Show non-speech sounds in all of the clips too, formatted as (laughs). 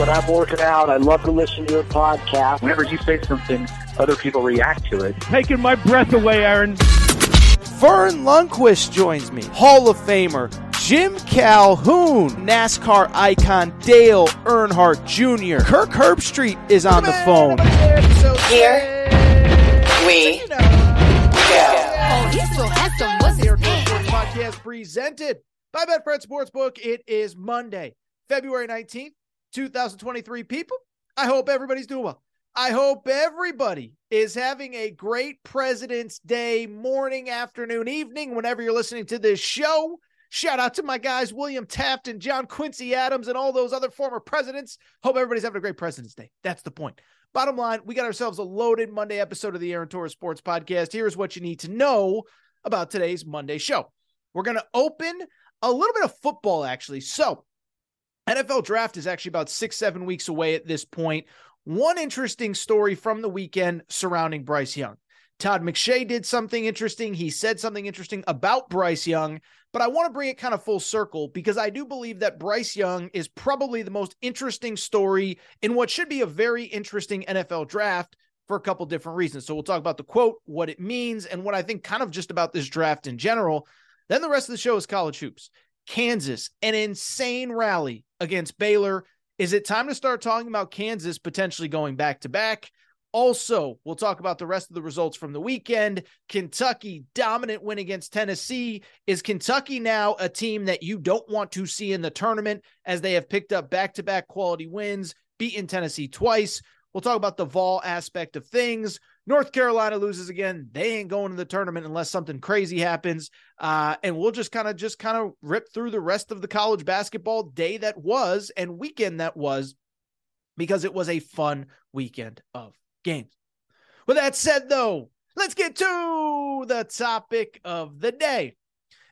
When I'm working out. I love to listen to your podcast. Whenever you say something, other people react to it. Taking my breath away, Aaron. Verne Lundquist joins me. Hall of Famer Jim Calhoun, NASCAR icon Dale Earnhardt Jr. Kirk Herbstreit is on the phone. Here we go. Oh, he's so handsome. What's his name? Podcast presented by Betfred Sportsbook. It is Monday, February 19th, 2023. People, I hope everybody's doing well. I hope everybody is having a great President's Day morning, afternoon, evening, whenever you're listening to this show. Shout out to my guys, William Taft and John Quincy Adams and all those other former presidents. Hope everybody's having a great President's Day. That's the point. Bottom line, we got ourselves a loaded Monday episode of the Aaron Torres Sports Podcast. Here's what you need to know about today's Monday show. We're going to open a little bit of football, actually. So, NFL draft is actually about six, seven weeks away at this point. One interesting story from the weekend surrounding Bryce Young. Todd McShay did something interesting. He said something interesting about Bryce Young, but I want to bring it kind of full circle because I do believe that Bryce Young is probably the most interesting story in what should be a very interesting NFL draft for a couple different reasons. So we'll talk about the quote, what it means, and what I think kind of just about this draft in general. Then the rest of the show is college hoops. Kansas, an insane rally against Baylor. Is it time to start talking about Kansas potentially going back to back? Also, we'll talk about the rest of the results from the weekend. Kentucky, dominant win against Tennessee. Is Kentucky now a team that you don't want to see in the tournament as they have picked up back to back quality wins, beaten Tennessee twice? We'll talk about the Vol aspect of things. North Carolina loses again. They ain't going to the tournament unless something crazy happens. Uh, and we'll just kind of just kind of rip through the rest of the college basketball day that was and weekend that was because it was a fun weekend of games. With that said, though, let's get to the topic of the day.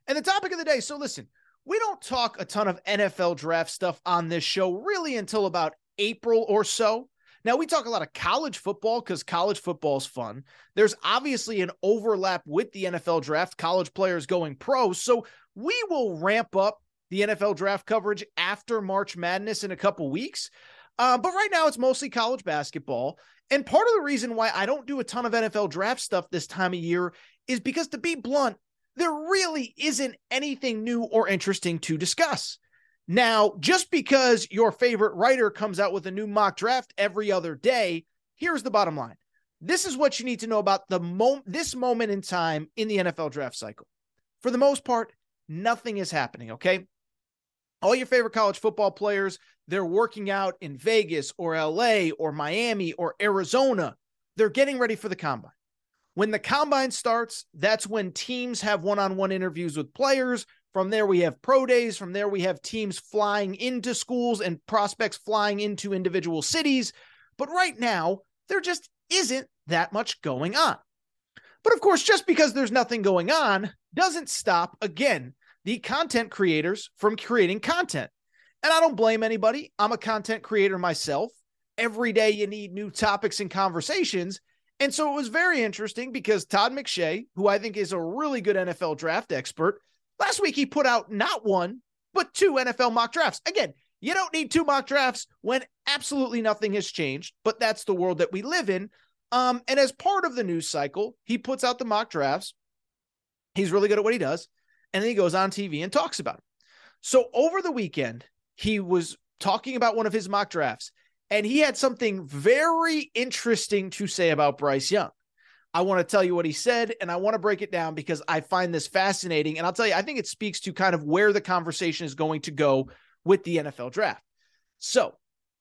And the topic of the day. So listen, we don't talk a ton of NFL draft stuff on this show really until about April or so. Now, we talk a lot of college football because college football is fun. There's obviously an overlap with the NFL draft, college players going pro. So we will ramp up the NFL draft coverage after March Madness in a couple weeks. Uh, but right now, it's mostly college basketball. And part of the reason why I don't do a ton of NFL draft stuff this time of year is because, to be blunt, there really isn't anything new or interesting to discuss. Now, just because your favorite writer comes out with a new mock draft every other day, here's the bottom line. This is what you need to know about the moment this moment in time in the NFL draft cycle. For the most part, nothing is happening, okay? All your favorite college football players, they're working out in Vegas or LA or Miami or Arizona. They're getting ready for the combine. When the combine starts, that's when teams have one on one interviews with players. From there, we have pro days. From there, we have teams flying into schools and prospects flying into individual cities. But right now, there just isn't that much going on. But of course, just because there's nothing going on doesn't stop, again, the content creators from creating content. And I don't blame anybody. I'm a content creator myself. Every day you need new topics and conversations. And so it was very interesting because Todd McShay, who I think is a really good NFL draft expert, last week he put out not one, but two NFL mock drafts. Again, you don't need two mock drafts when absolutely nothing has changed, but that's the world that we live in. Um, and as part of the news cycle, he puts out the mock drafts. He's really good at what he does. And then he goes on TV and talks about it. So over the weekend, he was talking about one of his mock drafts, and he had something very interesting to say about Bryce Young. I want to tell you what he said, and I want to break it down because I find this fascinating. And I'll tell you, I think it speaks to kind of where the conversation is going to go with the NFL draft. So,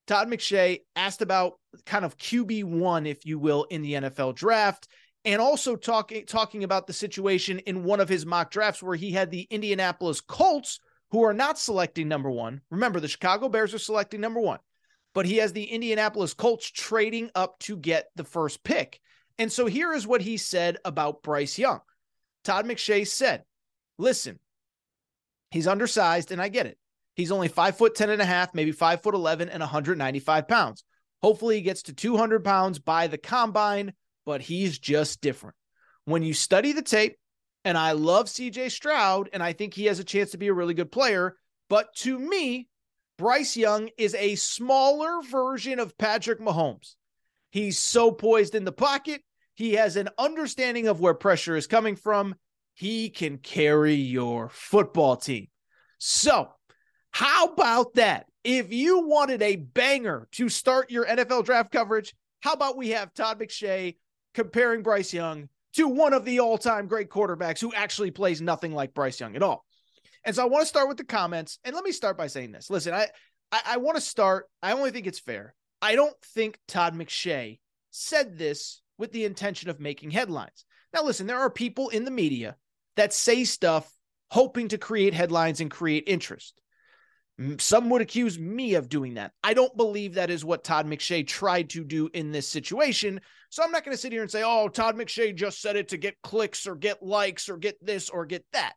Todd McShay asked about kind of QB1, if you will, in the NFL draft, and also talking talking about the situation in one of his mock drafts where he had the Indianapolis Colts, who are not selecting number one. Remember, the Chicago Bears are selecting number one, but he has the Indianapolis Colts trading up to get the first pick. And so here is what he said about Bryce Young. Todd McShay said, listen, he's undersized, and I get it. He's only five foot 10 and a half, maybe five foot 11 and 195 pounds. Hopefully he gets to 200 pounds by the combine, but he's just different. When you study the tape, and I love CJ Stroud, and I think he has a chance to be a really good player, but to me, Bryce Young is a smaller version of Patrick Mahomes. He's so poised in the pocket. He has an understanding of where pressure is coming from. He can carry your football team. So, how about that? If you wanted a banger to start your NFL draft coverage, how about we have Todd McShay comparing Bryce Young to one of the all time great quarterbacks who actually plays nothing like Bryce Young at all? And so I want to start with the comments. And let me start by saying this. Listen, I, I, I want to start. I only think it's fair. I don't think Todd McShay said this with the intention of making headlines. Now, listen, there are people in the media that say stuff hoping to create headlines and create interest. Some would accuse me of doing that. I don't believe that is what Todd McShay tried to do in this situation. So I'm not going to sit here and say, oh, Todd McShay just said it to get clicks or get likes or get this or get that.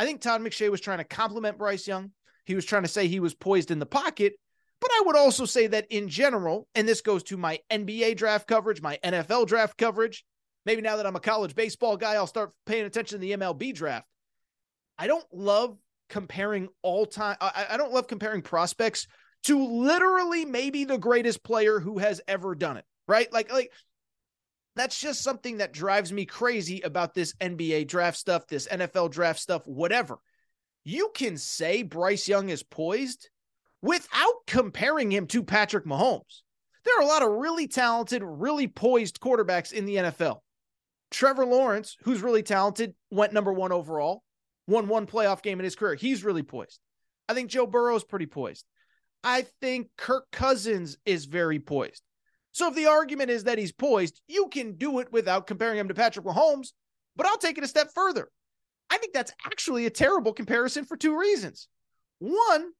I think Todd McShay was trying to compliment Bryce Young. He was trying to say he was poised in the pocket. But I would also say that in general, and this goes to my NBA draft coverage, my NFL draft coverage. Maybe now that I'm a college baseball guy, I'll start paying attention to the MLB draft. I don't love comparing all time. I, I don't love comparing prospects to literally maybe the greatest player who has ever done it. Right? Like, like that's just something that drives me crazy about this NBA draft stuff, this NFL draft stuff, whatever. You can say Bryce Young is poised without comparing him to Patrick Mahomes. There are a lot of really talented, really poised quarterbacks in the NFL. Trevor Lawrence, who's really talented, went number one overall, won one playoff game in his career. He's really poised. I think Joe Burrow is pretty poised. I think Kirk Cousins is very poised. So if the argument is that he's poised, you can do it without comparing him to Patrick Mahomes, but I'll take it a step further. I think that's actually a terrible comparison for two reasons. One,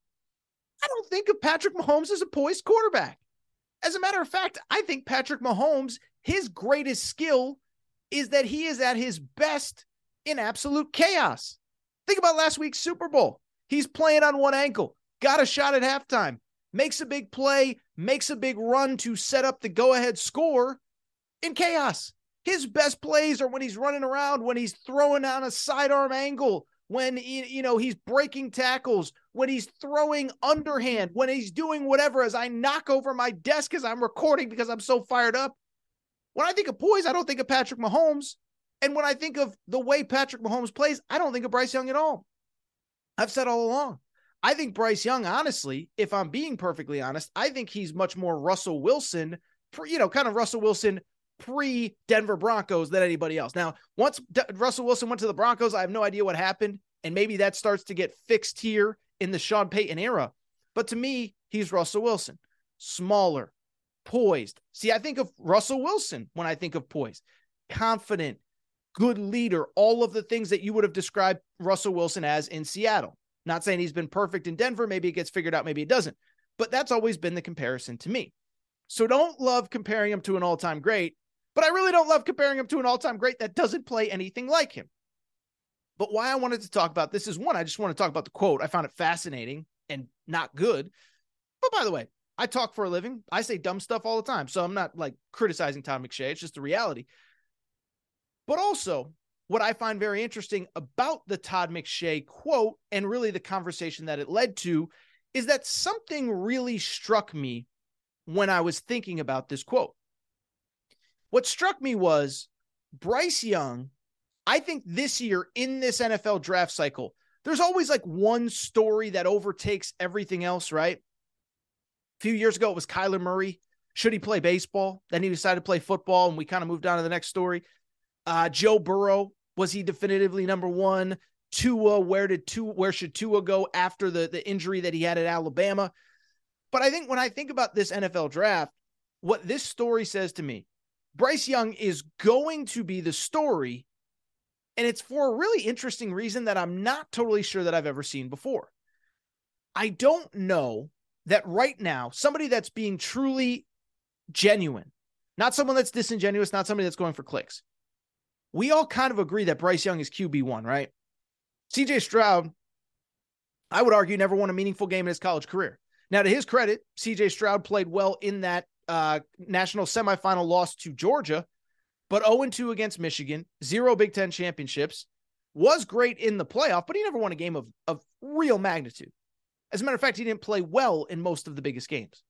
I don't think of Patrick Mahomes as a poised quarterback. As a matter of fact, I think Patrick Mahomes, his greatest skill is that he is at his best in absolute chaos. Think about last week's Super Bowl. He's playing on one ankle, got a shot at halftime, makes a big play, makes a big run to set up the go ahead score in chaos. His best plays are when he's running around, when he's throwing on a sidearm angle, when you know he's breaking tackles, when he's throwing underhand, when he's doing whatever as I knock over my desk as I'm recording because I'm so fired up. When I think of poise, I don't think of Patrick Mahomes. And when I think of the way Patrick Mahomes plays, I don't think of Bryce Young at all. I've said all along. I think Bryce Young, honestly, if I'm being perfectly honest, I think he's much more Russell Wilson, you know, kind of Russell Wilson pre Denver Broncos than anybody else. Now, once D- Russell Wilson went to the Broncos, I have no idea what happened. And maybe that starts to get fixed here in the Sean Payton era. But to me, he's Russell Wilson, smaller, poised. See, I think of Russell Wilson when I think of poised, confident, good leader, all of the things that you would have described Russell Wilson as in Seattle. Not saying he's been perfect in Denver. Maybe it gets figured out, maybe it doesn't. But that's always been the comparison to me. So don't love comparing him to an all time great. But I really don't love comparing him to an all time great that doesn't play anything like him. But why I wanted to talk about this is one, I just want to talk about the quote. I found it fascinating and not good. But by the way, I talk for a living. I say dumb stuff all the time. So I'm not like criticizing Tom McShay. It's just the reality. But also, what I find very interesting about the Todd McShay quote and really the conversation that it led to is that something really struck me when I was thinking about this quote. What struck me was Bryce Young, I think this year in this NFL draft cycle, there's always like one story that overtakes everything else, right? A few years ago, it was Kyler Murray. Should he play baseball? Then he decided to play football, and we kind of moved on to the next story. Uh, Joe Burrow, was he definitively number one? Tua, where did Tua, where should Tua go after the, the injury that he had at Alabama? But I think when I think about this NFL draft, what this story says to me, Bryce Young is going to be the story. And it's for a really interesting reason that I'm not totally sure that I've ever seen before. I don't know that right now, somebody that's being truly genuine, not someone that's disingenuous, not somebody that's going for clicks. We all kind of agree that Bryce Young is QB1, right? CJ Stroud, I would argue, never won a meaningful game in his college career. Now, to his credit, CJ Stroud played well in that uh, national semifinal loss to Georgia, but 0 2 against Michigan, zero Big Ten championships, was great in the playoff, but he never won a game of, of real magnitude. As a matter of fact, he didn't play well in most of the biggest games.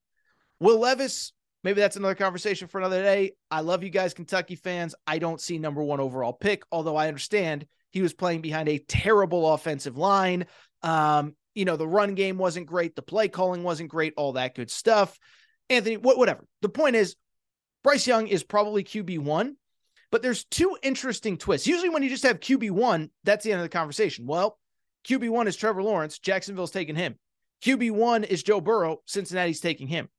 Will Levis, maybe that's another conversation for another day. I love you guys, Kentucky fans. I don't see number one overall pick, although I understand he was playing behind a terrible offensive line. Um, you know, the run game wasn't great, the play calling wasn't great, all that good stuff. Anthony, whatever. The point is, Bryce Young is probably QB1, but there's two interesting twists. Usually, when you just have QB1, that's the end of the conversation. Well, QB1 is Trevor Lawrence, Jacksonville's taking him. QB1 is Joe Burrow, Cincinnati's taking him.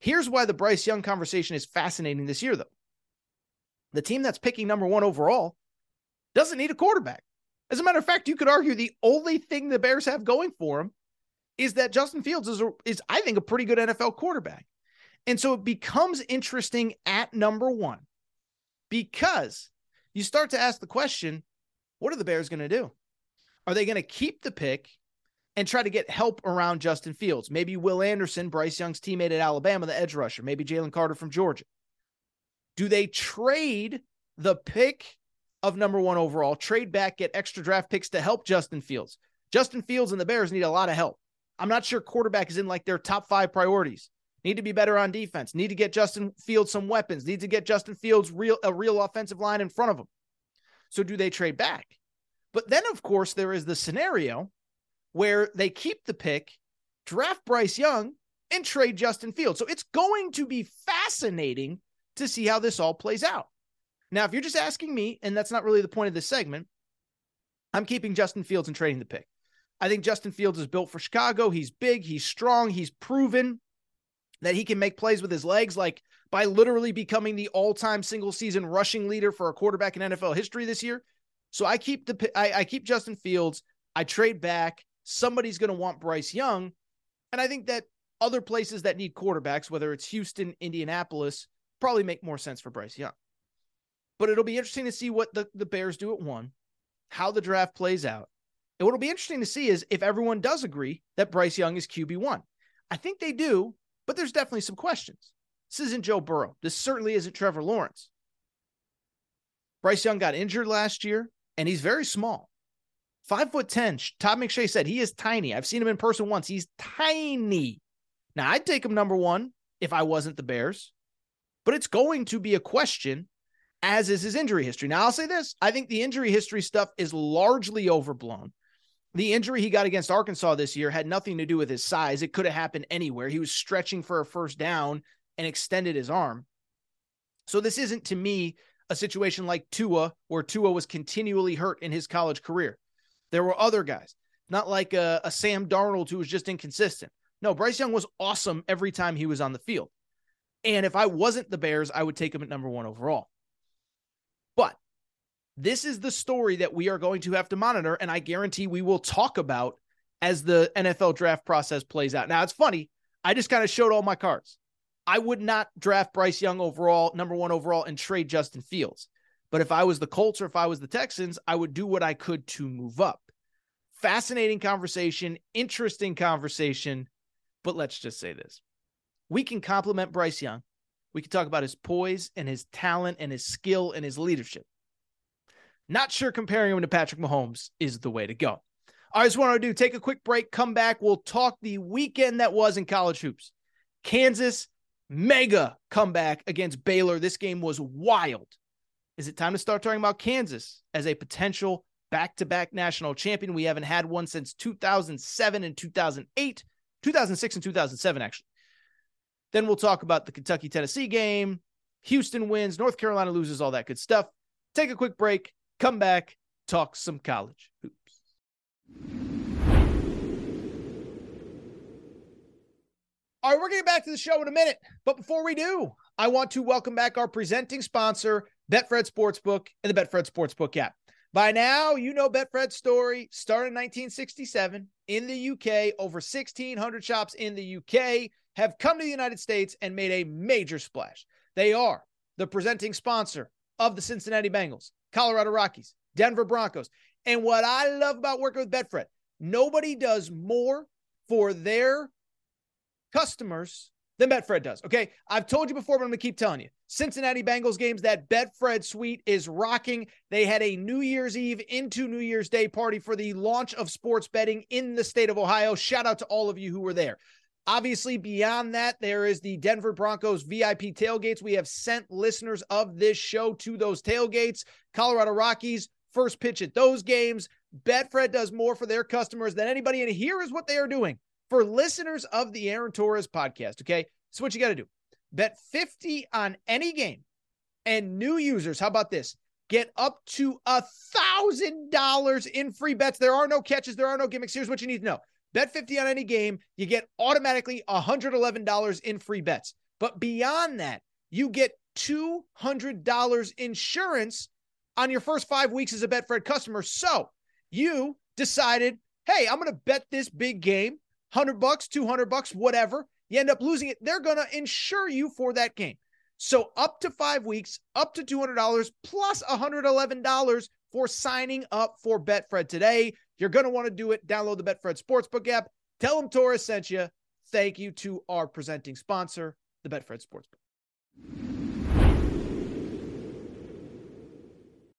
Here's why the Bryce Young conversation is fascinating this year, though. The team that's picking number one overall doesn't need a quarterback. As a matter of fact, you could argue the only thing the Bears have going for them is that Justin Fields is, is I think, a pretty good NFL quarterback. And so it becomes interesting at number one because you start to ask the question what are the Bears going to do? Are they going to keep the pick and try to get help around Justin Fields? Maybe Will Anderson, Bryce Young's teammate at Alabama, the edge rusher, maybe Jalen Carter from Georgia. Do they trade the pick of number one overall, trade back, get extra draft picks to help Justin Fields. Justin Fields and the Bears need a lot of help. I'm not sure quarterback is in like their top five priorities. Need to be better on defense. Need to get Justin Fields some weapons. Need to get Justin Fields real a real offensive line in front of him. So do they trade back? But then of course there is the scenario where they keep the pick, draft Bryce Young, and trade Justin Fields. So it's going to be fascinating to see how this all plays out. Now, if you're just asking me, and that's not really the point of this segment, I'm keeping Justin Fields and trading the pick. I think Justin Fields is built for Chicago. He's big, he's strong, he's proven that he can make plays with his legs, like by literally becoming the all-time single season rushing leader for a quarterback in NFL history this year. So I keep the I, I keep Justin Fields. I trade back. Somebody's going to want Bryce Young, and I think that other places that need quarterbacks, whether it's Houston, Indianapolis, probably make more sense for Bryce Young. But it'll be interesting to see what the, the Bears do at one, how the draft plays out. And what'll be interesting to see is if everyone does agree that Bryce Young is QB1. I think they do, but there's definitely some questions. This isn't Joe Burrow. This certainly isn't Trevor Lawrence. Bryce Young got injured last year, and he's very small. Five foot 10. Todd McShay said he is tiny. I've seen him in person once. He's tiny. Now, I'd take him number one if I wasn't the Bears, but it's going to be a question as is his injury history. Now, I'll say this I think the injury history stuff is largely overblown. The injury he got against Arkansas this year had nothing to do with his size. It could have happened anywhere. He was stretching for a first down and extended his arm. So, this isn't to me a situation like Tua, where Tua was continually hurt in his college career. There were other guys, not like a, a Sam Darnold who was just inconsistent. No, Bryce Young was awesome every time he was on the field. And if I wasn't the Bears, I would take him at number one overall. This is the story that we are going to have to monitor. And I guarantee we will talk about as the NFL draft process plays out. Now, it's funny. I just kind of showed all my cards. I would not draft Bryce Young overall, number one overall, and trade Justin Fields. But if I was the Colts or if I was the Texans, I would do what I could to move up. Fascinating conversation, interesting conversation. But let's just say this we can compliment Bryce Young we can talk about his poise and his talent and his skill and his leadership. Not sure comparing him to Patrick Mahomes is the way to go. I just want to do take a quick break, come back. We'll talk the weekend that was in college hoops. Kansas mega comeback against Baylor. This game was wild. Is it time to start talking about Kansas as a potential back to back national champion? We haven't had one since 2007 and 2008, 2006 and 2007, actually. Then we'll talk about the Kentucky Tennessee game. Houston wins, North Carolina loses, all that good stuff. Take a quick break, come back, talk some college hoops. All right, we're getting back to the show in a minute. But before we do, I want to welcome back our presenting sponsor, Betfred Sportsbook and the Betfred Sportsbook app. By now, you know Betfred's story. Started in 1967 in the UK. Over 1,600 shops in the UK have come to the United States and made a major splash. They are the presenting sponsor of the Cincinnati Bengals, Colorado Rockies, Denver Broncos. And what I love about working with Betfred, nobody does more for their customers than Betfred does. Okay. I've told you before, but I'm going to keep telling you. Cincinnati Bengals games, that Betfred suite is rocking. They had a New Year's Eve into New Year's Day party for the launch of sports betting in the state of Ohio. Shout out to all of you who were there. Obviously, beyond that, there is the Denver Broncos VIP tailgates. We have sent listeners of this show to those tailgates. Colorado Rockies, first pitch at those games. Betfred does more for their customers than anybody. And here is what they are doing for listeners of the Aaron Torres podcast. Okay. So, what you got to do bet 50 on any game. And new users, how about this? Get up to a thousand dollars in free bets. There are no catches, there are no gimmicks. Here's what you need to know bet 50 on any game, you get automatically $111 in free bets. But beyond that, you get $200 insurance on your first five weeks as a Betfred customer. So you decided, hey, I'm going to bet this big game, 100 bucks, 200 bucks, whatever. You end up losing it. They're going to insure you for that game. So up to five weeks, up to $200 plus $111 for signing up for Betfred today. You're going to want to do it. Download the Betfred Sportsbook app. Tell them Torres sent you. Thank you to our presenting sponsor, the Betfred Sportsbook.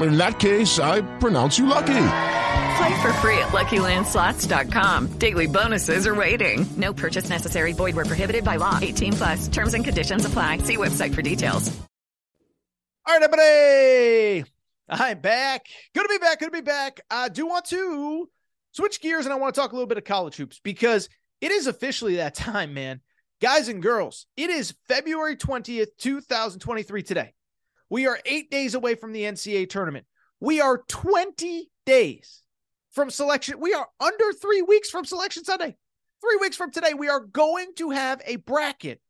in that case, I pronounce you lucky. Play for free at LuckyLandSlots.com. Daily bonuses are waiting. No purchase necessary. Void were prohibited by law. 18 plus. Terms and conditions apply. See website for details. All right, everybody. I'm back. Good to be back. Good to be back. I do want to switch gears and I want to talk a little bit of college hoops because it is officially that (laughs) time, man. Guys and girls, it is February 20th, 2023 today. We are eight days away from the NCAA tournament. We are 20 days from selection. We are under three weeks from selection Sunday. Three weeks from today, we are going to have a bracket.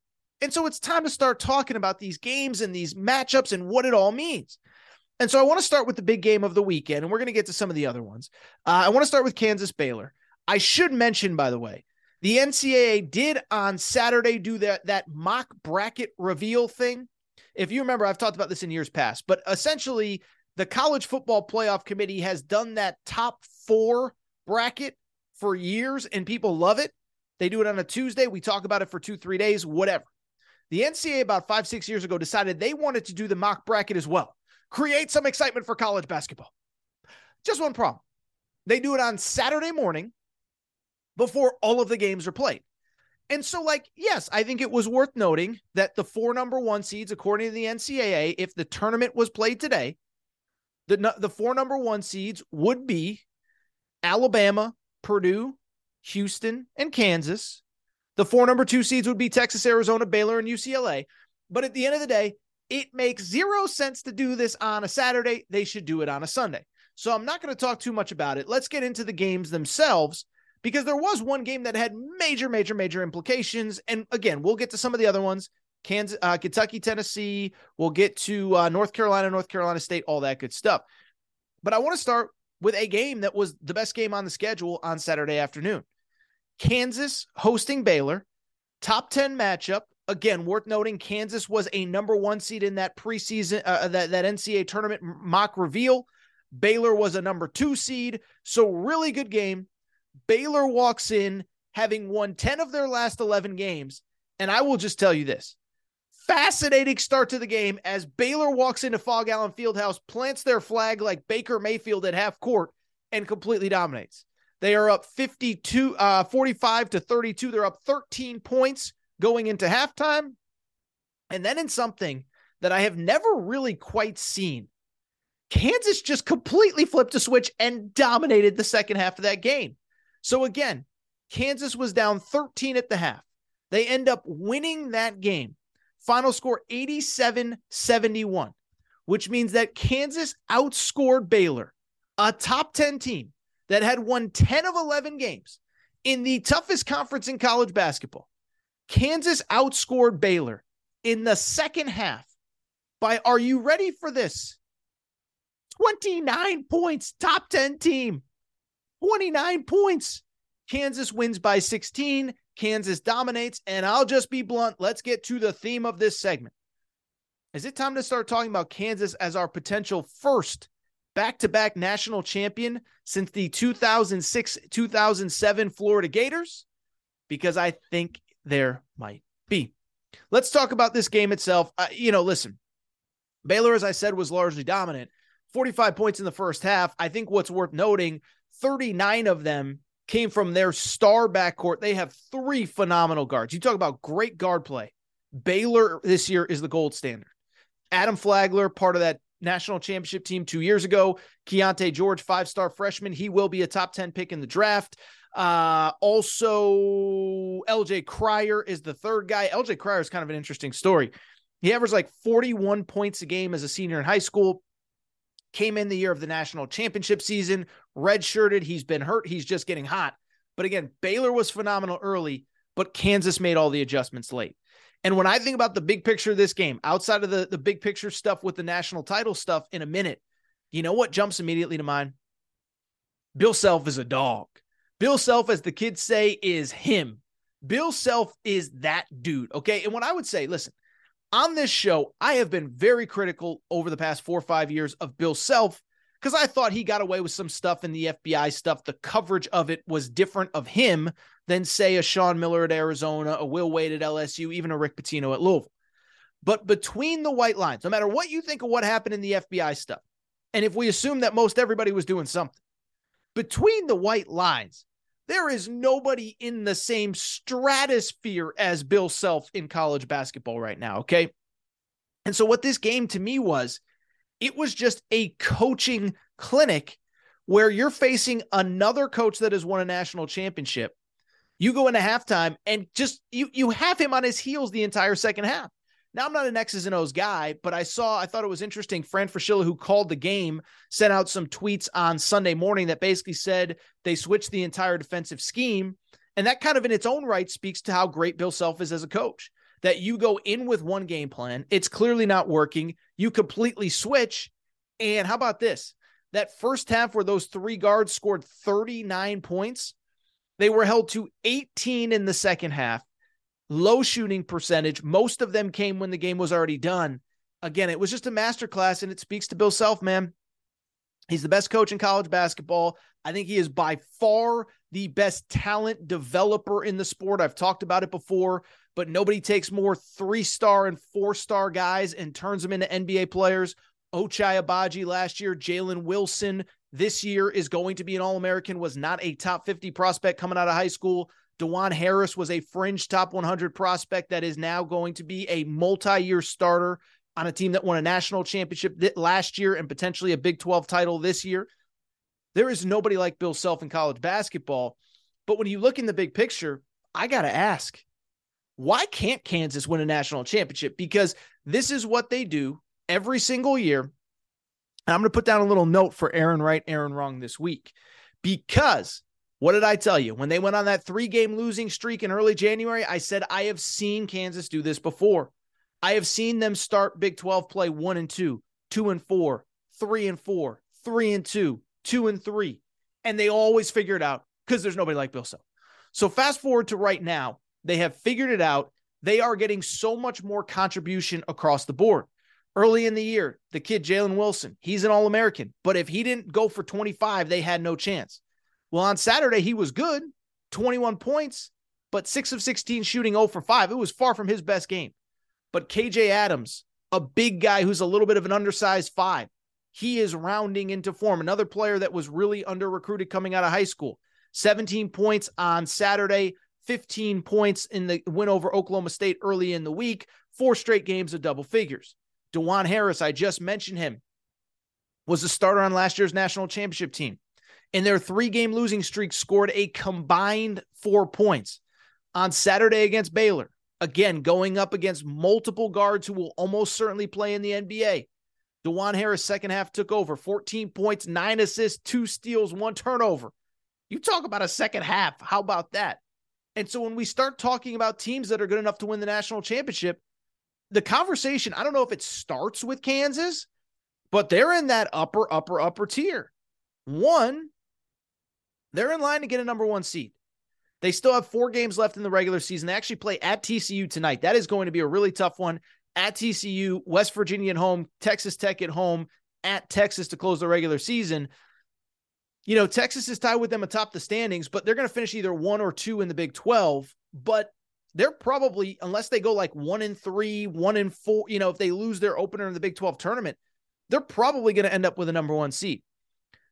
And so it's time to start talking about these games and these matchups and what it all means. And so I want to start with the big game of the weekend, and we're going to get to some of the other ones. Uh, I want to start with Kansas Baylor. I should mention, by the way, the NCAA did on Saturday do that, that mock bracket reveal thing if you remember, I've talked about this in years past, but essentially, the college football playoff committee has done that top four bracket for years, and people love it. They do it on a Tuesday. We talk about it for two, three days, whatever. The NCAA, about five, six years ago, decided they wanted to do the mock bracket as well, create some excitement for college basketball. Just one problem they do it on Saturday morning before all of the games are played. And so, like, yes, I think it was worth noting that the four number one seeds, according to the NCAA, if the tournament was played today, the the four number one seeds would be Alabama, Purdue, Houston, and Kansas. The four number two seeds would be Texas, Arizona, Baylor, and UCLA. But at the end of the day, it makes zero sense to do this on a Saturday. They should do it on a Sunday. So I'm not going to talk too much about it. Let's get into the games themselves because there was one game that had major, major, major implications. And again, we'll get to some of the other ones. Kansas, uh, Kentucky, Tennessee. We'll get to uh, North Carolina, North Carolina State, all that good stuff. But I want to start with a game that was the best game on the schedule on Saturday afternoon. Kansas hosting Baylor, top 10 matchup. Again, worth noting, Kansas was a number one seed in that preseason, uh, uh that, that NCAA tournament mock reveal. Baylor was a number two seed. So, really good game. Baylor walks in having won 10 of their last 11 games. And I will just tell you this fascinating start to the game as Baylor walks into Phog Allen Fieldhouse, plants their flag like Baker Mayfield at half court, and completely dominates. They are up 52, uh, 45 to 32. They're up 13 points going into halftime. And then in something that I have never really quite seen, Kansas just completely flipped a switch and dominated the second half of that game. So again, Kansas was down 13 at the half. They end up winning that game. Final score 87 71, which means that Kansas outscored Baylor, a top 10 team that had won 10 of 11 games in the toughest conference in college basketball. Kansas outscored Baylor in the second half by, are you ready for this? 29 points, top 10 team. 29 points. Kansas wins by 16. Kansas dominates. And I'll just be blunt. Let's get to the theme of this segment. Is it time to start talking about Kansas as our potential first back to back national champion since the 2006 2007 Florida Gators? Because I think there might be. Let's talk about this game itself. Uh, you know, listen, Baylor, as I said, was largely dominant. 45 points in the first half. I think what's worth noting 39 of them came from their star backcourt. They have three phenomenal guards. You talk about great guard play. Baylor this year is the gold standard. Adam Flagler, part of that national championship team two years ago. Keyonte George, five star freshman. He will be a top 10 pick in the draft. Uh, also, LJ Cryer is the third guy. LJ Cryer is kind of an interesting story. He averaged like 41 points a game as a senior in high school. Came in the year of the national championship season, redshirted. He's been hurt. He's just getting hot. But again, Baylor was phenomenal early, but Kansas made all the adjustments late. And when I think about the big picture of this game, outside of the, the big picture stuff with the national title stuff in a minute, you know what jumps immediately to mind? Bill Self is a dog. Bill Self, as the kids say, is him. Bill Self is that dude. Okay. And what I would say, listen, on this show, I have been very critical over the past four or five years of Bill Self because I thought he got away with some stuff in the FBI stuff. The coverage of it was different of him than, say, a Sean Miller at Arizona, a Will Wade at LSU, even a Rick Pitino at Louisville. But between the white lines, no matter what you think of what happened in the FBI stuff, and if we assume that most everybody was doing something, between the white lines, there is nobody in the same stratosphere as Bill Self in college basketball right now. Okay. And so, what this game to me was, it was just a coaching clinic where you're facing another coach that has won a national championship. You go into halftime and just you you have him on his heels the entire second half. Now, I'm not an X's and O's guy, but I saw, I thought it was interesting. Fran Fraschilla, who called the game, sent out some tweets on Sunday morning that basically said they switched the entire defensive scheme. And that kind of in its own right speaks to how great Bill Self is as a coach. That you go in with one game plan, it's clearly not working. You completely switch. And how about this? That first half where those three guards scored 39 points, they were held to 18 in the second half low shooting percentage. Most of them came when the game was already done. Again, it was just a masterclass, and it speaks to Bill Self, man. He's the best coach in college basketball. I think he is by far the best talent developer in the sport. I've talked about it before, but nobody takes more three star and four star guys and turns them into NBA players. Ochai Agbaji last year, Jalen Wilson this year is going to be an All American, was not a top 50 prospect coming out of high school Dajuan Harris was a fringe top 100 prospect that is now going to be a multi year starter on a team that won a national championship last year and potentially a Big 12 title this year. There is nobody like Bill Self in college basketball. But when you look in the big picture, I got to ask why can't Kansas win a national championship? Because this is what they do every single year. And I'm going to put down a little note for Aaron right, Aaron wrong this week. Because what did I tell you? When they went on that three game losing streak in early January, I said, I have seen Kansas do this before. I have seen them start Big 12 play one and two, two and four, three and four, three and two, two and three. And they always figure it out because there's nobody like Bill Self. So fast forward to right now, they have figured it out. They are getting so much more contribution across the board. Early in the year, the kid Jalen Wilson, he's an All American, but if he didn't go for 25, they had no chance. Well, on Saturday, he was good 21 points, but six of 16 shooting 0 for 5. It was far from his best game. But KJ Adams, a big guy who's a little bit of an undersized five, he is rounding into form. Another player that was really under recruited coming out of high school. 17 points on Saturday, 15 points in the win over Oklahoma State early in the week, four straight games of double figures. Dajuan Harris, I just mentioned him, was a starter on last year's national championship team. In their three game losing streak, scored a combined four points on Saturday against Baylor. Again, going up against multiple guards who will almost certainly play in the NBA. Dajuan Harris, second half, took over 14 points, nine assists, two steals, one turnover. You talk about a second half. How about that? And so when we start talking about teams that are good enough to win the national championship, the conversation, I don't know if it starts with Kansas, but they're in that upper, upper, upper tier. One, they're in line to get a number one seed. They still have four games left in the regular season. They actually play at TCU tonight. That is going to be a really tough one. At TCU, West Virginia at home, Texas Tech at home, at Texas to close the regular season. You know, Texas is tied with them atop the standings, but they're going to finish either one or two in the Big 12. But they're probably, unless they go like one in three, one in four, you know, if they lose their opener in the Big 12 tournament, they're probably going to end up with a number one seed.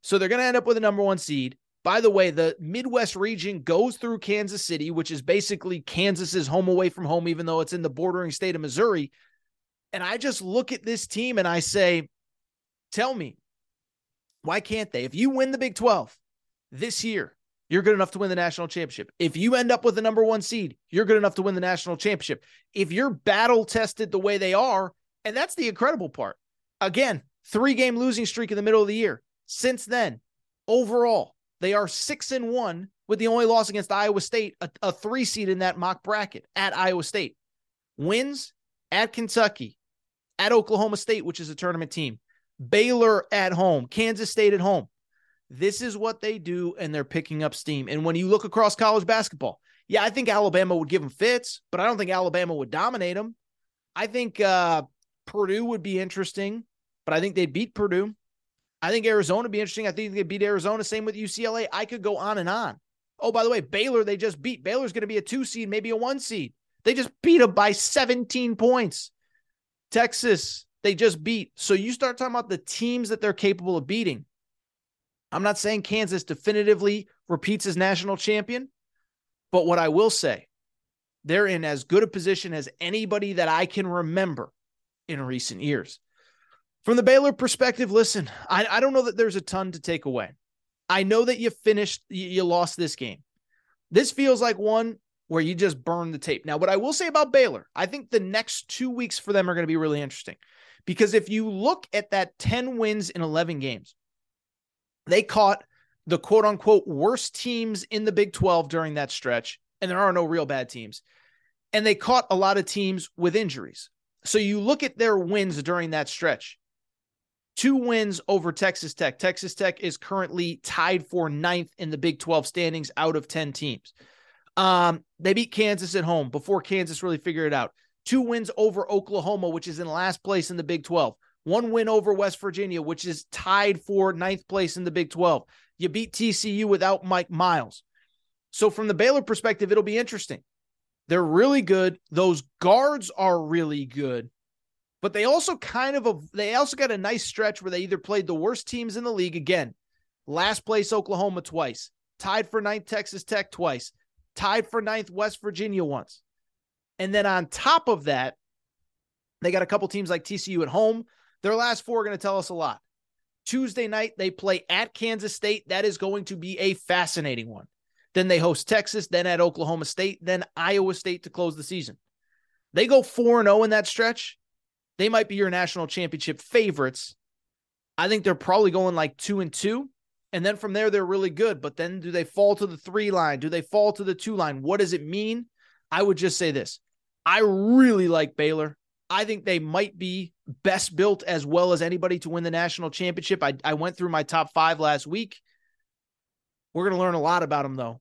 So they're going to end up with a number one seed. By the way, the Midwest region goes through Kansas City, which is basically Kansas's home away from home, even though it's in the bordering state of Missouri. And I just look at this team and I say, tell me, why can't they? If you win the Big 12 this year, you're good enough to win the national championship. If you end up with the number one seed, you're good enough to win the national championship. If you're battle tested the way they are, and that's the incredible part. Again, three game losing streak in the middle of the year. Since then, overall, they are six and one with the only loss against Iowa State, a, a three seed in that mock bracket at Iowa State. Wins at Kentucky, at Oklahoma State, which is a tournament team, Baylor at home, Kansas State at home. This is what they do, and they're picking up steam. And when you look across college basketball, yeah, I think Alabama would give them fits, but I don't think Alabama would dominate them. I think uh, Purdue would be interesting, but I think they'd beat Purdue. I think Arizona would be interesting. I think they beat Arizona. Same with UCLA. I could go on and on. Oh, by the way, Baylor, they just beat. Baylor's going to be a two seed, maybe a one seed. They just beat them by 17 points. Texas, they just beat. So you start talking about the teams that they're capable of beating. I'm not saying Kansas definitively repeats as national champion, but what I will say, they're in as good a position as anybody that I can remember in recent years. From the Baylor perspective, listen, I, I don't know that there's a ton to take away. I know that you finished, you, you lost this game. This feels like one where you just burn the tape. Now, what I will say about Baylor, I think the next two weeks for them are going to be really interesting because if you look at that 10 wins in 11 games, they caught the quote unquote worst teams in the Big 12 during that stretch, and there are no real bad teams. And they caught a lot of teams with injuries. So you look at their wins during that stretch two wins over Texas Tech. Texas Tech is currently tied for ninth in the Big 12 standings out of 10 teams. Um, they beat Kansas at home before Kansas really figured it out. Two wins over Oklahoma, which is in last place in the Big 12. One win over West Virginia, which is tied for ninth place in the Big 12. You beat TCU without Mike Miles. So, from the Baylor perspective, it'll be interesting. They're really good. Those guards are really good but they also kind of they also got a nice stretch where they either played the worst teams in the league again, last place Oklahoma twice, tied for ninth Texas Tech twice, tied for ninth West Virginia once. And then on top of that, they got a couple teams like TCU at home. Their last four are going to tell us a lot. Tuesday night, they play at Kansas State. That is going to be a fascinating one. Then they host Texas, then at Oklahoma State, then Iowa State to close the season. They go 4 0 in that stretch. They might be your national championship favorites. I think they're probably going like 2 and 2. And then from there, they're really good. But then do they fall to the three line? Do they fall to the two line? What does it mean? I would just say this I really like Baylor. I think they might be best built as well as anybody to win the national championship. I, I went through my top five last week. We're going to learn a lot about them, though,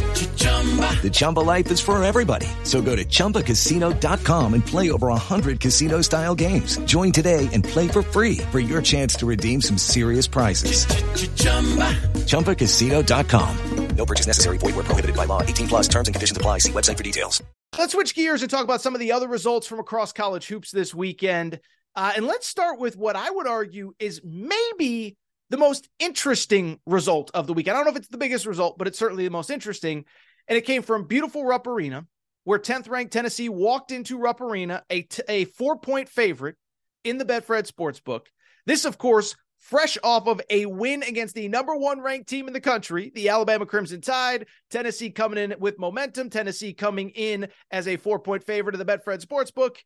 The Chumba life is for everybody. So go to ChumbaCasino.com and play over 100 casino-style games. Join today and play for free for your chance to redeem some serious prizes. ChumbaCasino.com. No purchase necessary. Void were prohibited by law. 18 plus terms and conditions apply. See website for details. Let's switch gears and talk about some of the other results from across college hoops this weekend. Uh, and let's start with what I would argue is maybe the most interesting result of the weekend. I don't know if it's the biggest result, but it's certainly the most interesting. And it came from beautiful Rupp Arena, where 10th ranked Tennessee walked into Rupp Arena, a, t- a four point favorite in the Betfred Sportsbook. This, of course, fresh off of a win against the number one ranked team in the country, the Alabama Crimson Tide. Tennessee coming in with momentum, Tennessee coming in as a four point favorite of the Betfred Sportsbook.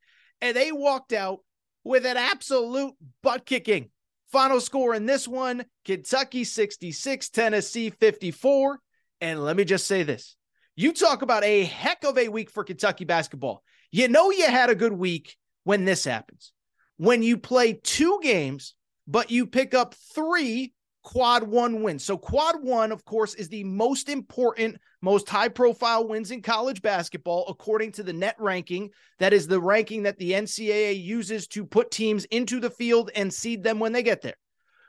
And they walked out with an absolute butt kicking. Final score in this one Kentucky 66, Tennessee 54. And let me just say this you talk about a heck of a week for Kentucky basketball. You know, you had a good week when this happens. When you play two games, but you pick up three quad one wins. So, quad one, of course, is the most important, most high profile wins in college basketball, according to the net ranking. That is the ranking that the NCAA uses to put teams into the field and seed them when they get there.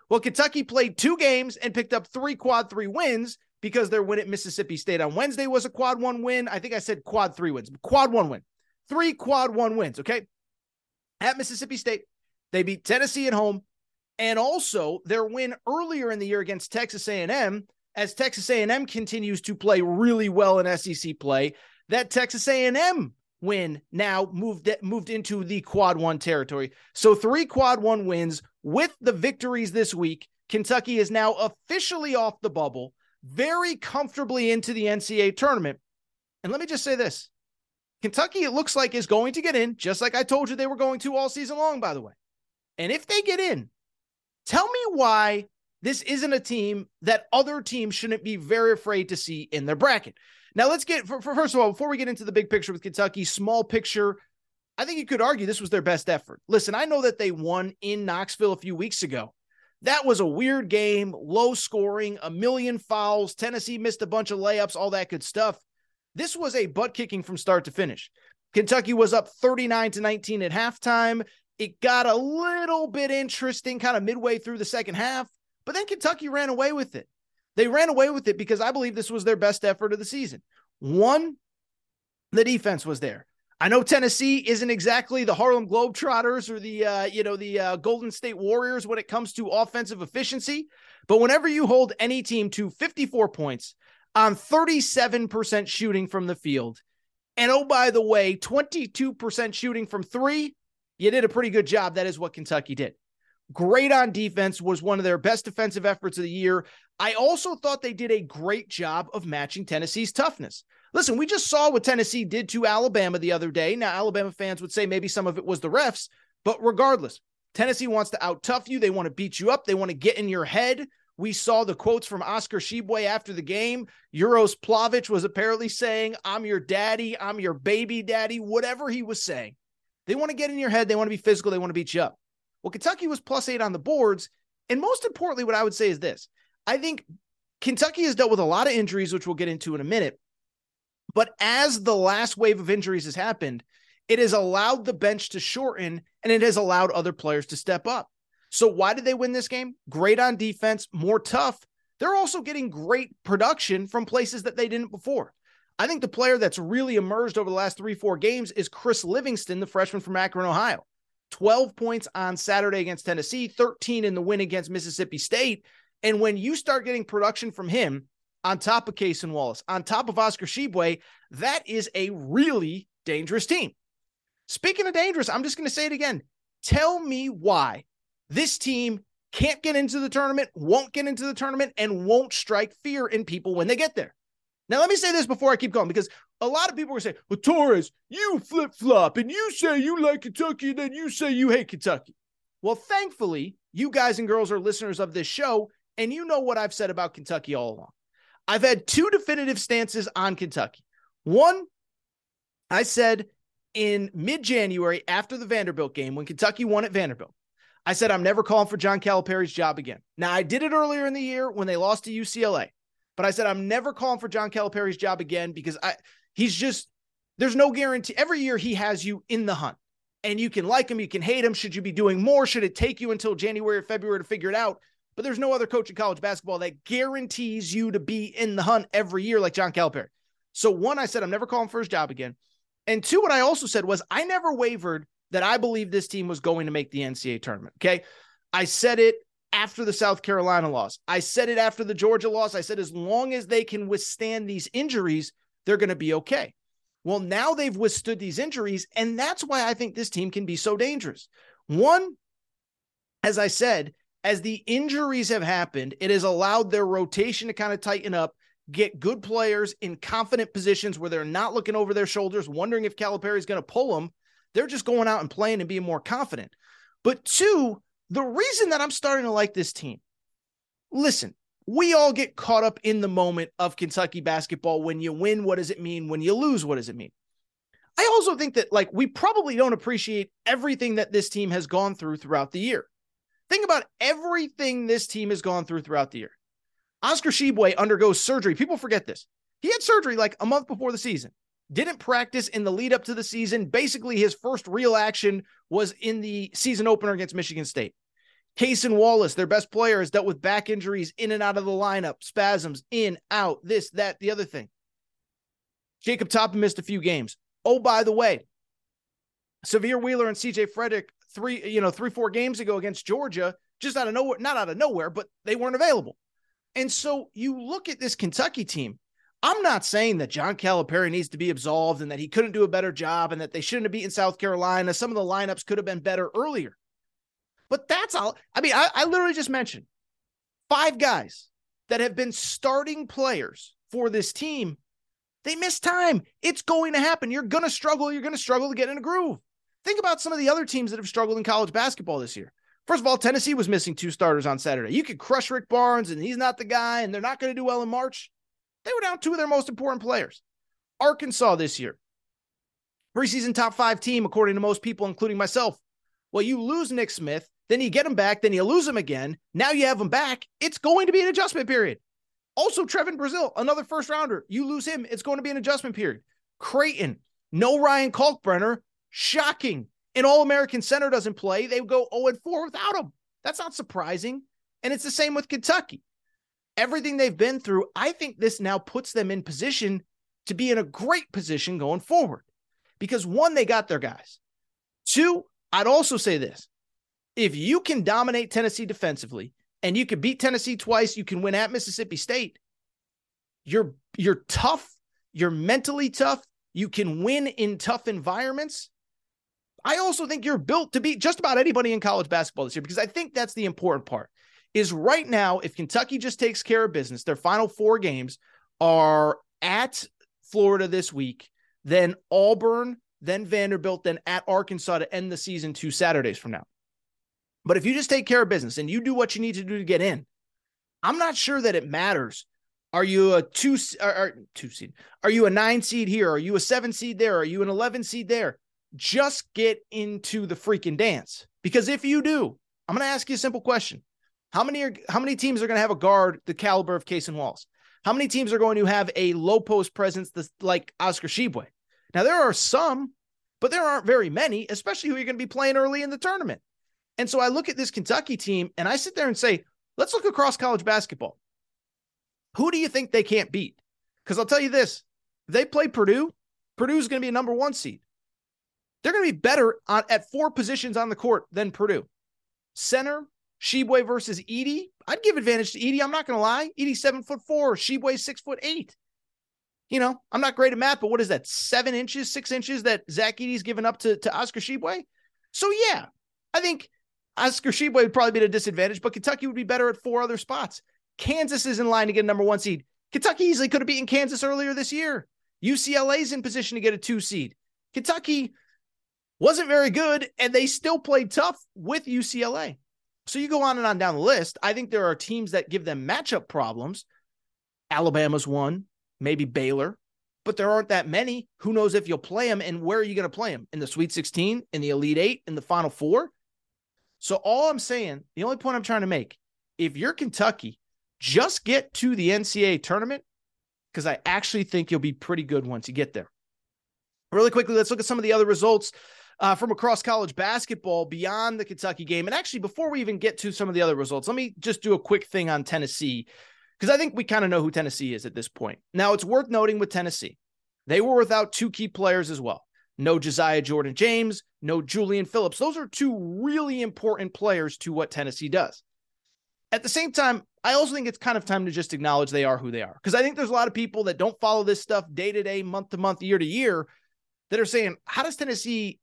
Well, Kentucky played two games and picked up three quad three wins because their win at Mississippi State on Wednesday was a quad one win. I think I said quad three wins, quad one win, three quad one wins. Okay. At Mississippi State, they beat Tennessee at home and also their win earlier in the year against Texas A&M as Texas A&M continues to play really well in SEC play. That Texas A&M win now moved moved into the quad one territory. So three quad one wins with the victories this week. Kentucky is now officially off the bubble, very comfortably into the NCAA tournament. And let me just say this. Kentucky, it looks like, is going to get in, just like I told you they were going to all season long, by the way. And if they get in, tell me why this isn't a team that other teams shouldn't be very afraid to see in their bracket. Now, let's get, for, for, first of all, before we get into the big picture with Kentucky, small picture, I think you could argue this was their best effort. Listen, I know that they won in Knoxville a few weeks ago. That was a weird game, low scoring, a million fouls. Tennessee missed a bunch of layups, all that good stuff. This was a butt kicking from start to finish. Kentucky was up 39 to 19 at halftime. It got a little bit interesting kind of midway through the second half, but then Kentucky ran away with it. They ran away with it because I believe this was their best effort of the season. One, the defense was there. I know Tennessee isn't exactly the Harlem Globetrotters or the uh, you know the uh, Golden State Warriors when it comes to offensive efficiency, but whenever you hold any team to 54 points on 37% shooting from the field, and oh by the way, 22% shooting from 3, you did a pretty good job. That is what Kentucky did. Great on defense was one of their best defensive efforts of the year. I also thought they did a great job of matching Tennessee's toughness. Listen, we just saw what Tennessee did to Alabama the other day. Now, Alabama fans would say maybe some of it was the refs, but regardless, Tennessee wants to out tough you. They want to beat you up. They want to get in your head We saw the quotes from Oscar Tshiebwe after the game. Uros Plavsic was apparently saying, I'm your daddy, I'm your baby daddy, whatever he was saying. They want to get in your head. They want to be physical. They want to beat you up. Well, Kentucky was plus eight on the boards. And most importantly, what I would say is this I think Kentucky has dealt with a lot of injuries, which we'll get into in a minute. But as the last wave of injuries has happened, it has allowed the bench to shorten and it has allowed other players to step up. So, why did they win this game? Great on defense, more tough. They're also getting great production from places that they didn't before. I think the player that's really emerged over the last three, four games is Chris Livingston, the freshman from Akron, Ohio. 12 points on Saturday against Tennessee, 13 in the win against Mississippi State. And when you start getting production from him on top of Cason Wallace, on top of Oscar Tshiebwe, that is a really dangerous team. Speaking of dangerous, I'm just going to say it again. Tell me why this team can't get into the tournament, won't get into the tournament, and won't strike fear in people when they get there. Now, let me say this before I keep going, because a lot of people are saying, well, Torres, you flip flop and you say you like Kentucky and then you say you hate Kentucky. Well, thankfully, you guys and girls are listeners of this show, and you know what I've said about Kentucky all along. I've had two definitive stances on Kentucky. One, I said in mid January after the Vanderbilt game when Kentucky won at Vanderbilt, I said, I'm never calling for John Calipari's job again. Now, I did it earlier in the year when they lost to UCLA, but I said, I'm never calling for John Calipari's job again because I, he's just, there's no guarantee. Every year he has you in the hunt and you can like him, you can hate him. Should you be doing more? Should it take you until January or February to figure it out? But there's no other coach in college basketball that guarantees you to be in the hunt every year like John Calipari. So, one, I said, I'm never calling for his job again. And two, what I also said was, I never wavered that I believe this team was going to make the NCAA tournament. Okay. I said it after the South Carolina loss. I said it after the Georgia loss. I said, as long as they can withstand these injuries, they're going to be okay. Well, now they've withstood these injuries. And that's why I think this team can be so dangerous. One, as I said, as the injuries have happened, it has allowed their rotation to kind of tighten up, get good players in confident positions where they're not looking over their shoulders, wondering if Calipari is going to pull them. They're just going out and playing and being more confident. But two, the reason that I'm starting to like this team, listen, we all get caught up in the moment of Kentucky basketball. When you win, what does it mean? When you lose, what does it mean? I also think that like we probably don't appreciate everything that this team has gone through throughout the year. Think about everything this team has gone through throughout the year. Oscar Tshiebwe undergoes surgery. People forget this. He had surgery like a month before the season didn't practice in the lead up to the season. Basically, his first real action was in the season opener against Michigan State. Cason Wallace, their best player, has dealt with back injuries in and out of the lineup, spasms in, out, this, that, the other thing. Jacob Toppin missed a few games. Oh, by the way, Sahvir Wheeler and CJ Frederick, three, you know, three, four games ago against Georgia, just out of nowhere, not out of nowhere, but they weren't available. And so you look at this Kentucky team, I'm not saying that John Calipari needs to be absolved and that he couldn't do a better job and that they shouldn't have beaten South Carolina. Some of the lineups could have been better earlier. But that's all. I mean, I, I literally just mentioned five guys that have been starting players for this team. They miss time. It's going to happen. You're going to struggle. You're going to struggle to get in a groove. Think about some of the other teams that have struggled in college basketball this year. First of all, Tennessee was missing two starters on Saturday. You could crush Rick Barnes, and he's not the guy, and they're not going to do well in March. They were down two of their most important players. Arkansas this year, preseason top five team, according to most people, including myself. Well, you lose Nick Smith, then you get him back, then you lose him again. Now you have him back. It's going to be an adjustment period. Also, Trevon Brazile, another first rounder. You lose him, it's going to be an adjustment period. Creighton, no Ryan Kalkbrenner. Shocking. An All American center doesn't play. They go 0 4 without him. That's not surprising. And it's the same with Kentucky everything they've been through, I think this now puts them in position to be in a great position going forward. Because one, they got their guys. Two, I'd also say this if you can dominate Tennessee defensively and you can beat Tennessee twice, you can win at Mississippi State. You're you're tough, you're mentally tough, you can win in tough environments. I also think you're built to beat just about anybody in college basketball this year because I think that's the important part is right now, if Kentucky just takes care of business, their final four games are at Florida this week, then Auburn, then Vanderbilt, then at Arkansas to end the season two Saturdays from now. But if you just take care of business and you do what you need to do to get in, I'm not sure that it matters. Are you a two or, or two seed? Are you a nine seed here? Are you a seven seed there? Are you an 11 seed there? Just get into the freaking dance. Because if you do, I'm going to ask you a simple question. How many are how many teams are going to have a guard the caliber of Cason Walls? How many teams are going to have a low post presence that's like Oscar Tshiebwe? Now there are some, but there aren't very many, especially who you're going to be playing early in the tournament. And so I look at this Kentucky team and I sit there and say, let's look across college basketball. Who do you think they can't beat? Because I'll tell you this: they play Purdue, Purdue's going to be a number one seed. They're going to be better on, at four positions on the court than Purdue. Center, Tshiebwe versus Edey. I'd give advantage to Edey. I'm not going to lie. Edey's seven foot four. Tshiebwe's six foot eight. You know, I'm not great at math, but what is that? Seven inches, six inches that Zach Edey's given up to, to Oscar Tshiebwe? So yeah, I think Oscar Tshiebwe would probably be at a disadvantage, but Kentucky would be better at four other spots. Kansas is in line to get a number one seed. Kentucky easily could have beaten Kansas earlier this year. UCLA's in position to get a two seed. Kentucky wasn't very good, and they still played tough with UCLA. So you go on and on down the list. I think there are teams that give them matchup problems. Alabama's one, maybe Baylor, but there aren't that many. Who knows if you'll play them and where are you going to play them? In the Sweet 16, in the Elite Eight, in the Final Four? So all I'm saying, the only point I'm trying to make, if you're Kentucky, just get to the NCAA tournament because I actually think you'll be pretty good once you get there. Really quickly, let's look at some of the other results uh, from across college basketball beyond the Kentucky game. And actually, before we even get to some of the other results, let me just do a quick thing on Tennessee because I think we kind of know who Tennessee is at this point. Now, it's worth noting with Tennessee, they were without two key players as well. No Josiah Jordan James, no Julian Phillips. Those are two really important players to what Tennessee does. At the same time, I also think it's kind of time to just acknowledge they are who they are. Because I think there's a lot of people that don't follow this stuff day to day, month to month, year to year that are saying, how does Tennessee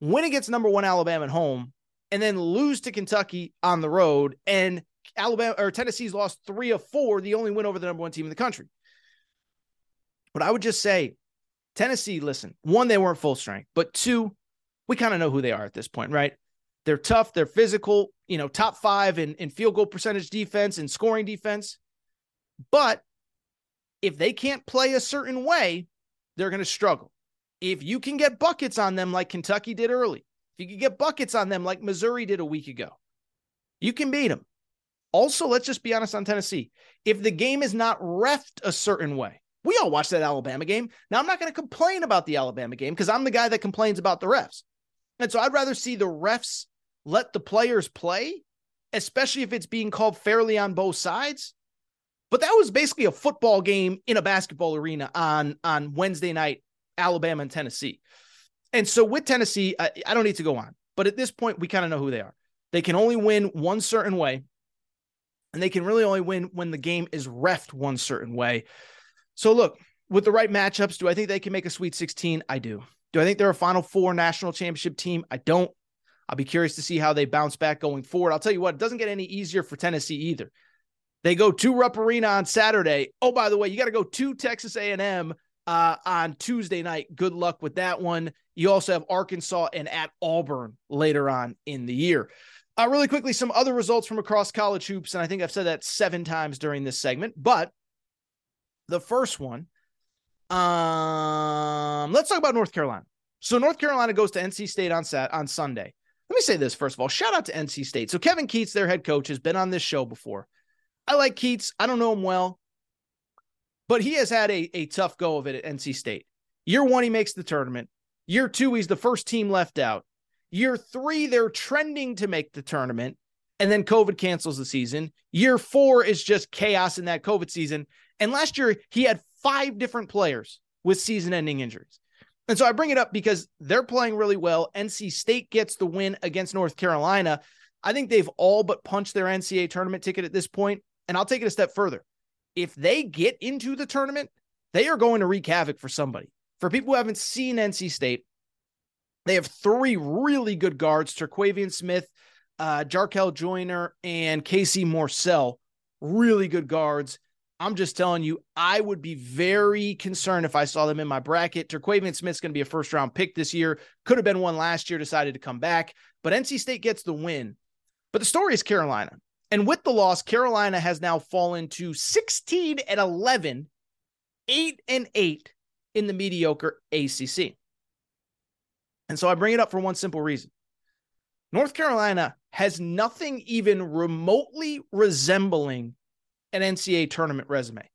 win against number one Alabama at home and then lose to Kentucky on the road? And Alabama or Tennessee's lost three of four, the only win over the number one team in the country. But I would just say, Tennessee, listen, one, they weren't full strength, but two, we kind of know who they are at this point, right? They're tough, they're physical, you know, top five in, in field goal percentage defense and scoring defense. But if they can't play a certain way, they're going to struggle. If you can get buckets on them like Kentucky did early, if you can get buckets on them like Missouri did a week ago, you can beat them. Also, let's just be honest on Tennessee. If the game is not refed a certain way, we all watched that Alabama game. Now, I'm not going to complain about the Alabama game because I'm the guy that complains about the refs. And so I'd rather see the refs let the players play, especially if it's being called fairly on both sides. But that was basically a football game in a basketball arena on, on Wednesday night, Alabama and Tennessee. And so with Tennessee, I, I don't need to go on. But at this point, we kind of know who they are. They can only win one certain way, and they can really only win when the game is refed one certain way. So look, with the right matchups, do I think they can make a Sweet 16? I do. Do I think they're a Final Four national championship team? I don't. I'll be curious to see how they bounce back going forward. I'll tell you what, it doesn't get any easier for Tennessee either. They go to Rupp Arena on Saturday. Oh, by the way, you got to go to Texas A&M uh, on Tuesday night. Good luck with that one. You also have Arkansas and at Auburn later on in the year. Uh, really quickly, some other results from across college hoops, and I think I've said that seven times during this segment. But the first one, um, let's talk about North Carolina. So North Carolina goes to NC State on Sat on Sunday. Let me say this first of all. Shout out to NC State. So Kevin Keatts, their head coach, has been on this show before. I like Keatts. I don't know him well, but he has had a, a tough go of it at NC State. Year one, he makes the tournament. Year two, he's the first team left out. Year three, they're trending to make the tournament, and then COVID cancels the season. Year four is just chaos in that COVID season. And last year, he had five different players with season ending injuries. And so I bring it up because they're playing really well. NC State gets the win against North Carolina. I think they've all but punched their NCAA tournament ticket at this point. And I'll take it a step further. If they get into the tournament, they are going to wreak havoc for somebody. For people who haven't seen NC State, they have three really good guards Terquavion Smith, uh, Jarkel Joiner, and Casey Morsell. Really good guards. I'm just telling you, I would be very concerned if I saw them in my bracket. Terquavion Smith's going to be a first round pick this year. Could have been one last year, decided to come back. But NC State gets the win. But the story is Carolina. And with the loss, Carolina has now fallen to 16 and 11, 8 and 8 in the mediocre ACC. And so I bring it up for one simple reason. North Carolina has nothing even remotely resembling an NCAA tournament resume.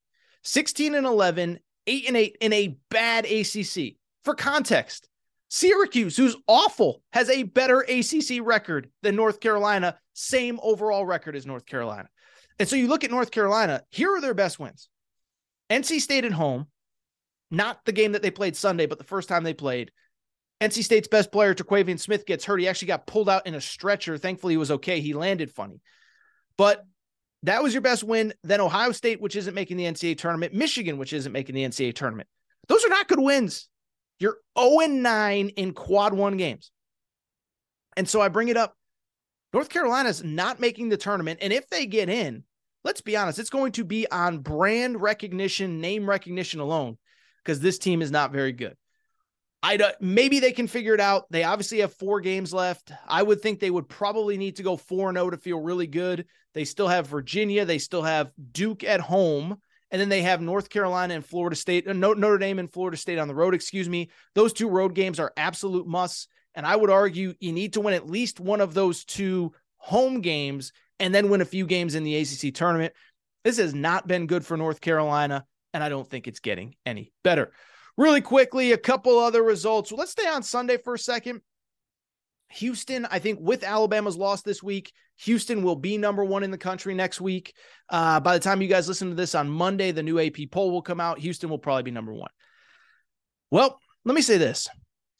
16 and 11, 8 and 8 in a bad ACC. For context, Syracuse, who's awful, has a better ACC record than North Carolina, same overall record as North Carolina. And so you look at North Carolina, here are their best wins. NC State at home, not the game that they played Sunday, but the first time they played. NC State's best player, Terquavion Smith, gets hurt. He actually got pulled out in a stretcher. Thankfully, he was okay. He landed funny. But that was your best win. Then Ohio State, which isn't making the NCAA tournament, Michigan, which isn't making the NCAA tournament. Those are not good wins. You're 0 9 in quad one games. And so I bring it up. North Carolina's not making the tournament. And if they get in, let's be honest, it's going to be on brand recognition, name recognition alone, because this team is not very good. I maybe they can figure it out. They obviously have four games left. I would think they would probably need to go 4 0 to feel really good. They still have Virginia, they still have Duke at home, and then they have North Carolina and Florida State, uh, Notre Dame and Florida State on the road, excuse me. Those two road games are absolute musts. And I would argue you need to win at least one of those two home games and then win a few games in the ACC tournament. This has not been good for North Carolina, and I don't think it's getting any better. Really quickly, a couple other results. Let's stay on Sunday for a second. Houston, I think with Alabama's loss this week, Houston will be number one in the country next week. Uh, by the time you guys listen to this on Monday, the new AP poll will come out. Houston will probably be number one. Well, let me say this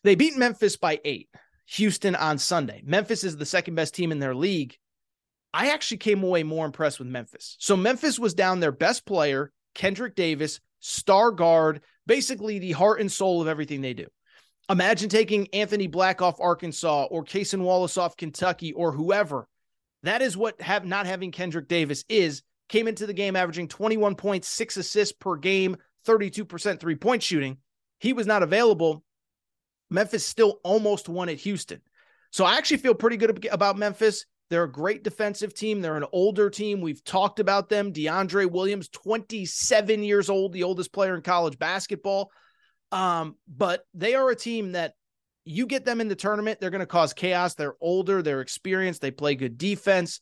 they beat Memphis by eight, Houston on Sunday. Memphis is the second best team in their league. I actually came away more impressed with Memphis. So Memphis was down their best player, Kendrick Davis, star guard, basically the heart and soul of everything they do. Imagine taking Anthony Black off Arkansas or Cason Wallace off Kentucky or whoever. That is what have not having Kendrick Davis is. Came into the game averaging 21.6 assists per game, 32% three point shooting. He was not available. Memphis still almost won at Houston. So I actually feel pretty good about Memphis. They're a great defensive team. They're an older team. We've talked about them. DeAndre Williams, 27 years old, the oldest player in college basketball. Um, but they are a team that you get them in the tournament, they're going to cause chaos. They're older, they're experienced, they play good defense.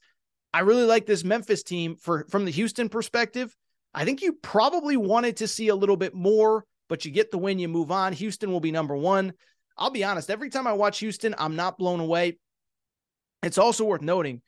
I really like this Memphis team for from the Houston perspective. I think you probably wanted to see a little bit more, but you get the win, you move on. Houston will be number one. I'll be honest, every time I watch Houston, I'm not blown away. It's also worth noting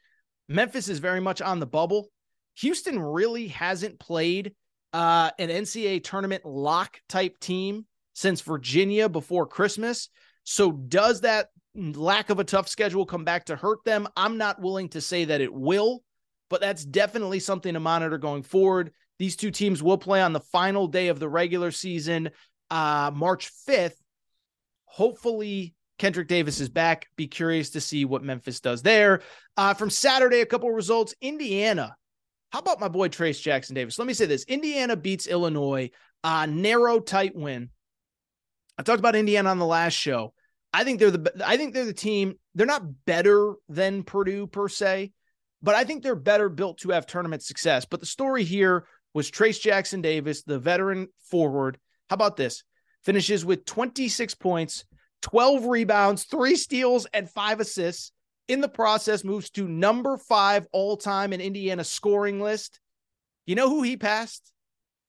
Memphis is very much on the bubble. Houston really hasn't played uh, an NCAA tournament lock type team since Virginia before Christmas. So, does that lack of a tough schedule come back to hurt them? I'm not willing to say that it will, but that's definitely something to monitor going forward. These two teams will play on the final day of the regular season, uh, March 5th. Hopefully, Kendrick Davis is back. Be curious to see what Memphis does there. Uh, from Saturday, a couple results. Indiana. How about my boy Trayce Jackson Davis? Let me say this Indiana beats Illinois. Uh, narrow, tight win. I talked about Indiana on the last show. I think they're the I think they're the team. They're not better than Purdue per se, but I think they're better built to have tournament success. But the story here was Trayce Jackson Davis, the veteran forward. How about this? Finishes with 26 points, 12 rebounds, three steals, and five assists. In the process, moves to number five all time in Indiana scoring list. You know who he passed?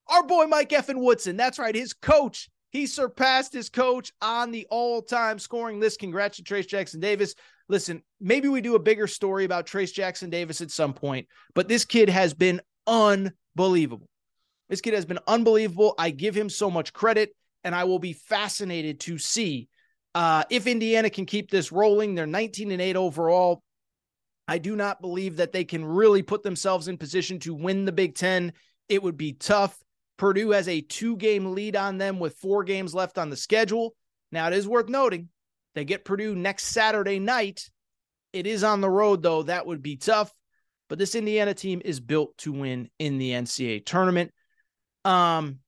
Our boy Mike Effin Woodson. That's right, his coach. He surpassed his coach on the all time scoring list. Congrats to Trayce Jackson Davis. Listen, maybe we do a bigger story about Trayce Jackson Davis at some point, but this kid has been unbelievable. This kid has been unbelievable. I give him so much credit, and I will be fascinated to see uh, if Indiana can keep this rolling, they're 19 and 8 overall. I do not believe that they can really put themselves in position to win the Big Ten. It would be tough. Purdue has a two game lead on them with four games left on the schedule. Now, it is worth noting they get Purdue next Saturday night. It is on the road, though. That would be tough. But this Indiana team is built to win in the NCAA tournament. Um,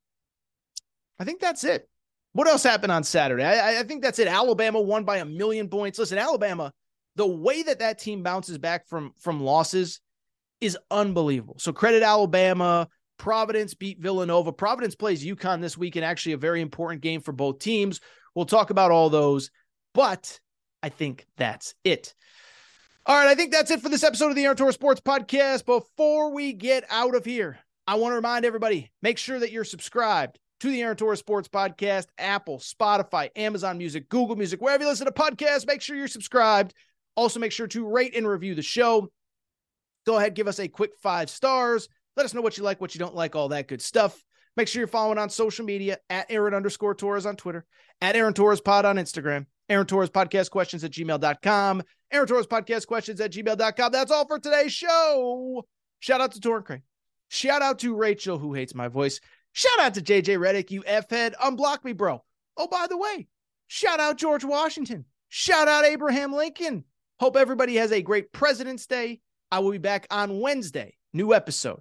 I think that's it. What else happened on Saturday? I, I, think that's it. Alabama won by a million points. Listen, Alabama, the way that that team bounces back from from losses is unbelievable. So credit Alabama. Providence beat Villanova. Providence plays UConn this week, and actually a very important game for both teams. We'll talk about all those, but I think that's it. All right, I think that's it for this episode of the Aaron Torres Sports Podcast. Before we get out of here, I want to remind everybody make sure that you're subscribed to the Aaron Torres Sports Podcast, Apple, Spotify, Amazon Music, Google Music, wherever you listen to podcasts. Make sure you're subscribed. Also, make sure to rate and review the show. Go ahead, give us a quick five stars. Let us know what you like, what you don't like, all that good stuff. Make sure you're following on social media at Aaron underscore Torres on Twitter, at Aaron Torres Pod on Instagram, Aaron Torres Podcast Questions at gmail.com, Aaron Torres Podcast Questions at gmail.com. That's all for today's show. Shout out to Torn Crane. Shout out to Rachel, who hates my voice. Shout out to JJ Redick, you F head. Unblock me, bro. Oh, by the way, shout out George Washington. Shout out Abraham Lincoln. Hope everybody has a great President's Day. I will be back on Wednesday. New episode.